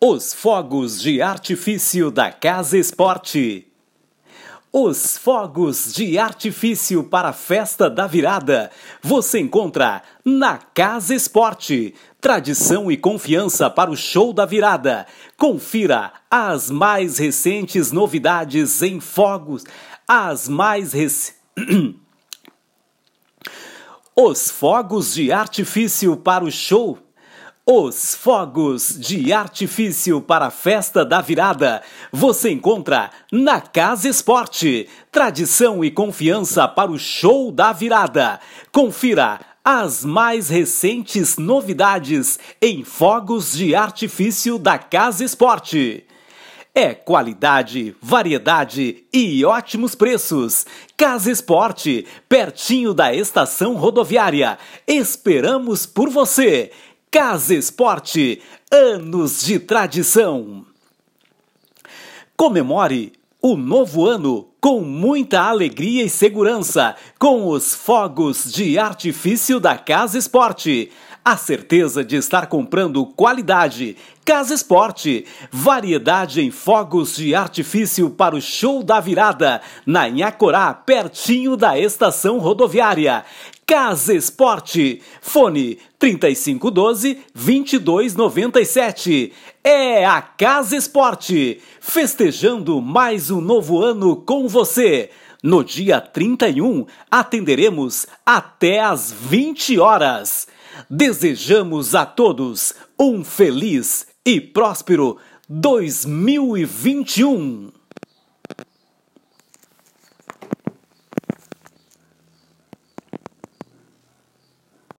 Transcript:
Os fogos de artifício da Casa Esporte. Os fogos de artifício para a festa da virada você encontra na Casa Esporte. Tradição e confiança para o show da virada. Confira as mais recentes novidades em fogos. As mais recentes. Os fogos de artifício para o show os fogos de artifício para a festa da virada você encontra na Casa Esporte. Tradição e confiança para o show da virada. Confira as mais recentes novidades em fogos de artifício da Casa Esporte. É qualidade, variedade e ótimos preços. Casa Esporte, pertinho da estação rodoviária. Esperamos por você. Casa Esporte, anos de tradição. Comemore o novo ano com muita alegria e segurança com os fogos de artifício da Casa Esporte. A certeza de estar comprando qualidade. Casa Esporte, variedade em fogos de artifício para o show da virada, na Inhacorá, pertinho da estação rodoviária. Casa Esporte, fone 3512 2297. É a Casa Esporte, festejando mais um novo ano você. No dia 31, atenderemos até às 20 horas. Desejamos a todos um feliz e próspero 2021.